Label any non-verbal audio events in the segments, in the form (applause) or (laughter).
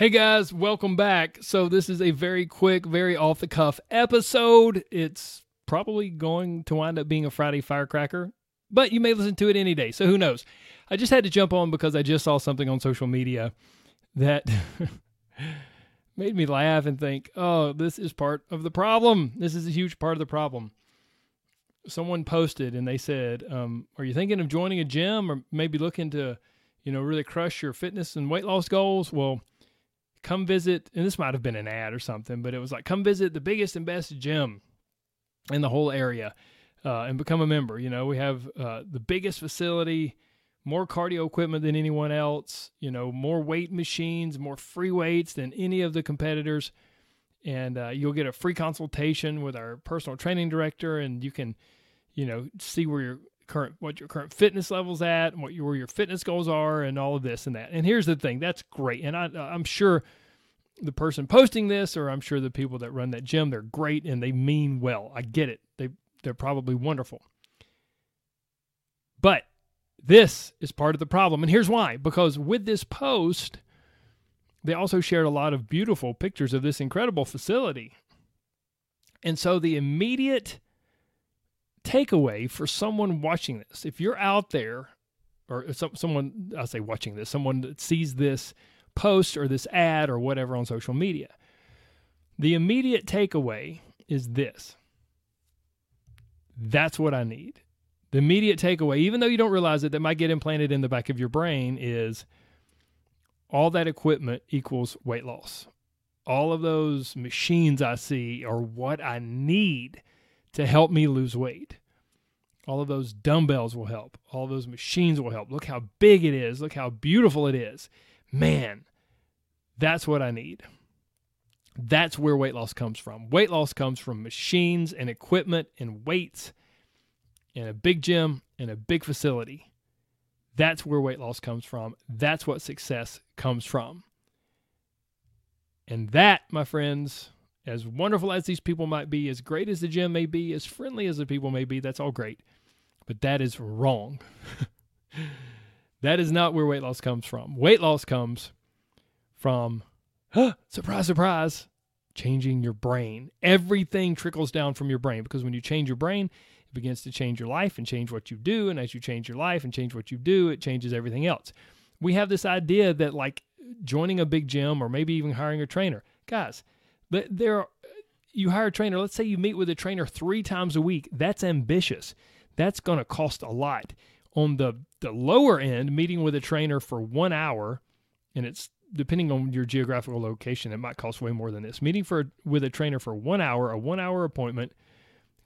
Hey guys, welcome back. So, this is a very quick, very off the cuff episode. It's probably going to wind up being a Friday firecracker, but you may listen to it any day. So, who knows? I just had to jump on because I just saw something on social media that (laughs) made me laugh and think, oh, this is part of the problem. This is a huge part of the problem. Someone posted and they said, um, Are you thinking of joining a gym or maybe looking to, you know, really crush your fitness and weight loss goals? Well, come visit, and this might have been an ad or something, but it was like, come visit the biggest and best gym in the whole area uh, and become a member. You know, we have uh, the biggest facility, more cardio equipment than anyone else, you know, more weight machines, more free weights than any of the competitors. And uh, you'll get a free consultation with our personal training director, and you can, you know, see where your current what your current fitness levels at, and what your where your fitness goals are, and all of this and that. And here's the thing, that's great, and I, I'm sure the person posting this, or I'm sure the people that run that gym, they're great and they mean well. I get it. They they're probably wonderful. But this is part of the problem. And here's why. Because with this post, they also shared a lot of beautiful pictures of this incredible facility. And so the immediate takeaway for someone watching this, if you're out there, or some, someone, I say watching this, someone that sees this post or this ad or whatever on social media. The immediate takeaway is this that's what I need. The immediate takeaway, even though you don't realize it, that might get implanted in the back of your brain is all that equipment equals weight loss. All of those machines I see are what I need to help me lose weight. All of those dumbbells will help. All those machines will help. Look how big it is. Look how beautiful it is. Man, that's what I need. That's where weight loss comes from. Weight loss comes from machines and equipment and weights in a big gym in a big facility. That's where weight loss comes from. That's what success comes from. And that, my friends, as wonderful as these people might be, as great as the gym may be, as friendly as the people may be, that's all great. But that is wrong. (laughs) that is not where weight loss comes from. Weight loss comes from huh, surprise, surprise, changing your brain. Everything trickles down from your brain because when you change your brain, it begins to change your life and change what you do. And as you change your life and change what you do, it changes everything else. We have this idea that like joining a big gym or maybe even hiring a trainer, guys, there you hire a trainer. Let's say you meet with a trainer three times a week. That's ambitious. That's going to cost a lot. On the the lower end, meeting with a trainer for one hour, and it's depending on your geographical location, it might cost way more than this. Meeting for with a trainer for one hour, a one hour appointment,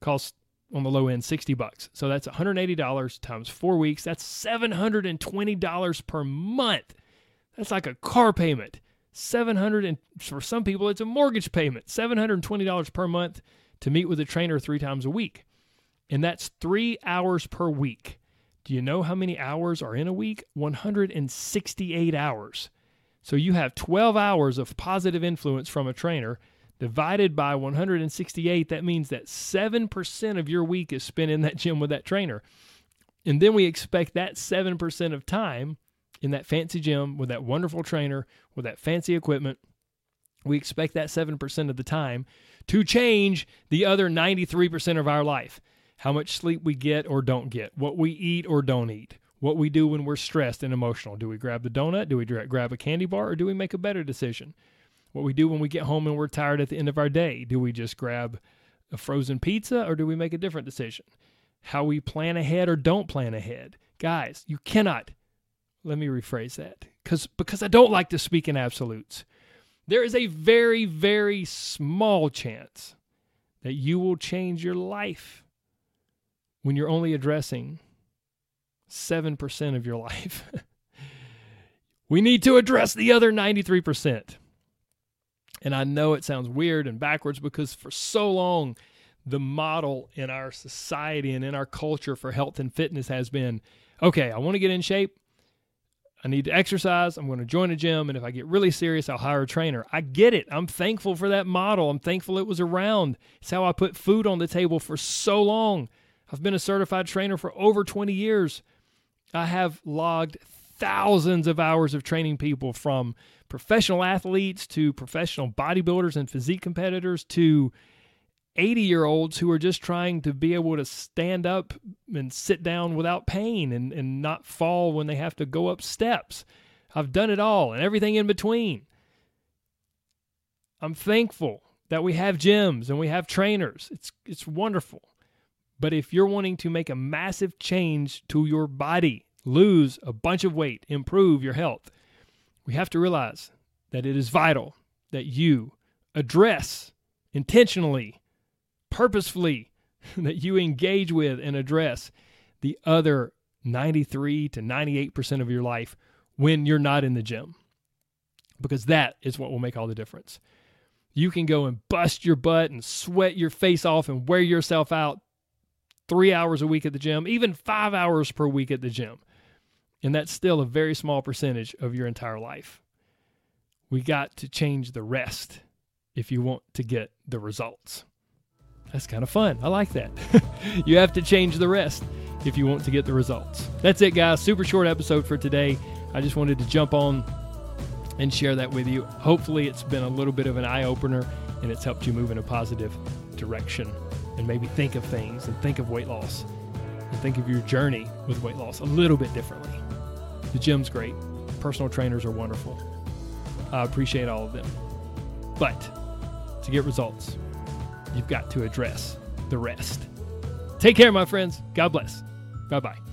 costs on the low end 60 bucks. So that's $180 times four weeks. That's $720 per month. That's like a car payment. 700 and for some people it's a mortgage payment. $720 per month to meet with a trainer three times a week. And that's 3 hours per week. Do you know how many hours are in a week? 168 hours. So you have 12 hours of positive influence from a trainer divided by 168. That means that 7% of your week is spent in that gym with that trainer. And then we expect that 7% of time in that fancy gym with that wonderful trainer, with that fancy equipment, we expect that 7% of the time to change the other 93% of our life. How much sleep we get or don't get, what we eat or don't eat, what we do when we're stressed and emotional. Do we grab the donut? Do we grab a candy bar? Or do we make a better decision? What we do when we get home and we're tired at the end of our day? Do we just grab a frozen pizza or do we make a different decision? How we plan ahead or don't plan ahead. Guys, you cannot, let me rephrase that because because I don't like to speak in absolutes. There is a very, very small chance that you will change your life when you're only addressing 7% of your (laughs) life. we need to address the other 93%. And I know it sounds weird and backwards because for so long, the model in our society and in our culture for health and fitness has been okay, I want to get in shape. I need to exercise. I'm going to join a gym. And if I get really serious, I'll hire a trainer. I get it. I'm thankful for that model. I'm thankful it was around. It's how I put food on the table for so long. I've been a certified trainer for over 20 years. I have logged thousands of hours of training people from professional athletes to professional bodybuilders and physique competitors to 80 year olds who are just trying to be able to stand up and sit down without pain and, and not fall when they have to go up steps. I've done it all and everything in between. I'm thankful that we have gyms and we have trainers. It's it's wonderful. But if you're wanting to make a massive change to your body, lose a bunch of weight, improve your health, we have to realize that it is vital that you address intentionally purposefully (laughs) that you engage with and address the other 93 to 98% of your life when you're not in the gym. Because that is what will make all the difference. You can go and bust your butt and sweat your face off and wear yourself out three hours a week at the gym, even five hours per week at the gym. And that's still a very small percentage of your entire life. We got to change the rest if you want to get the results. That's kind of fun. I like that. (laughs) you have to change the rest if you want to get the results. That's it, guys. Super short episode for today. I just wanted to jump on and share that with you. Hopefully, it's been a little bit of an eye opener and it's helped you move in a positive direction and maybe think of things and think of weight loss and think of your journey with weight loss a little bit differently. The gym's great, personal trainers are wonderful. I appreciate all of them. But to get results, you've got to address the rest. Take care, my friends. God bless. Bye bye.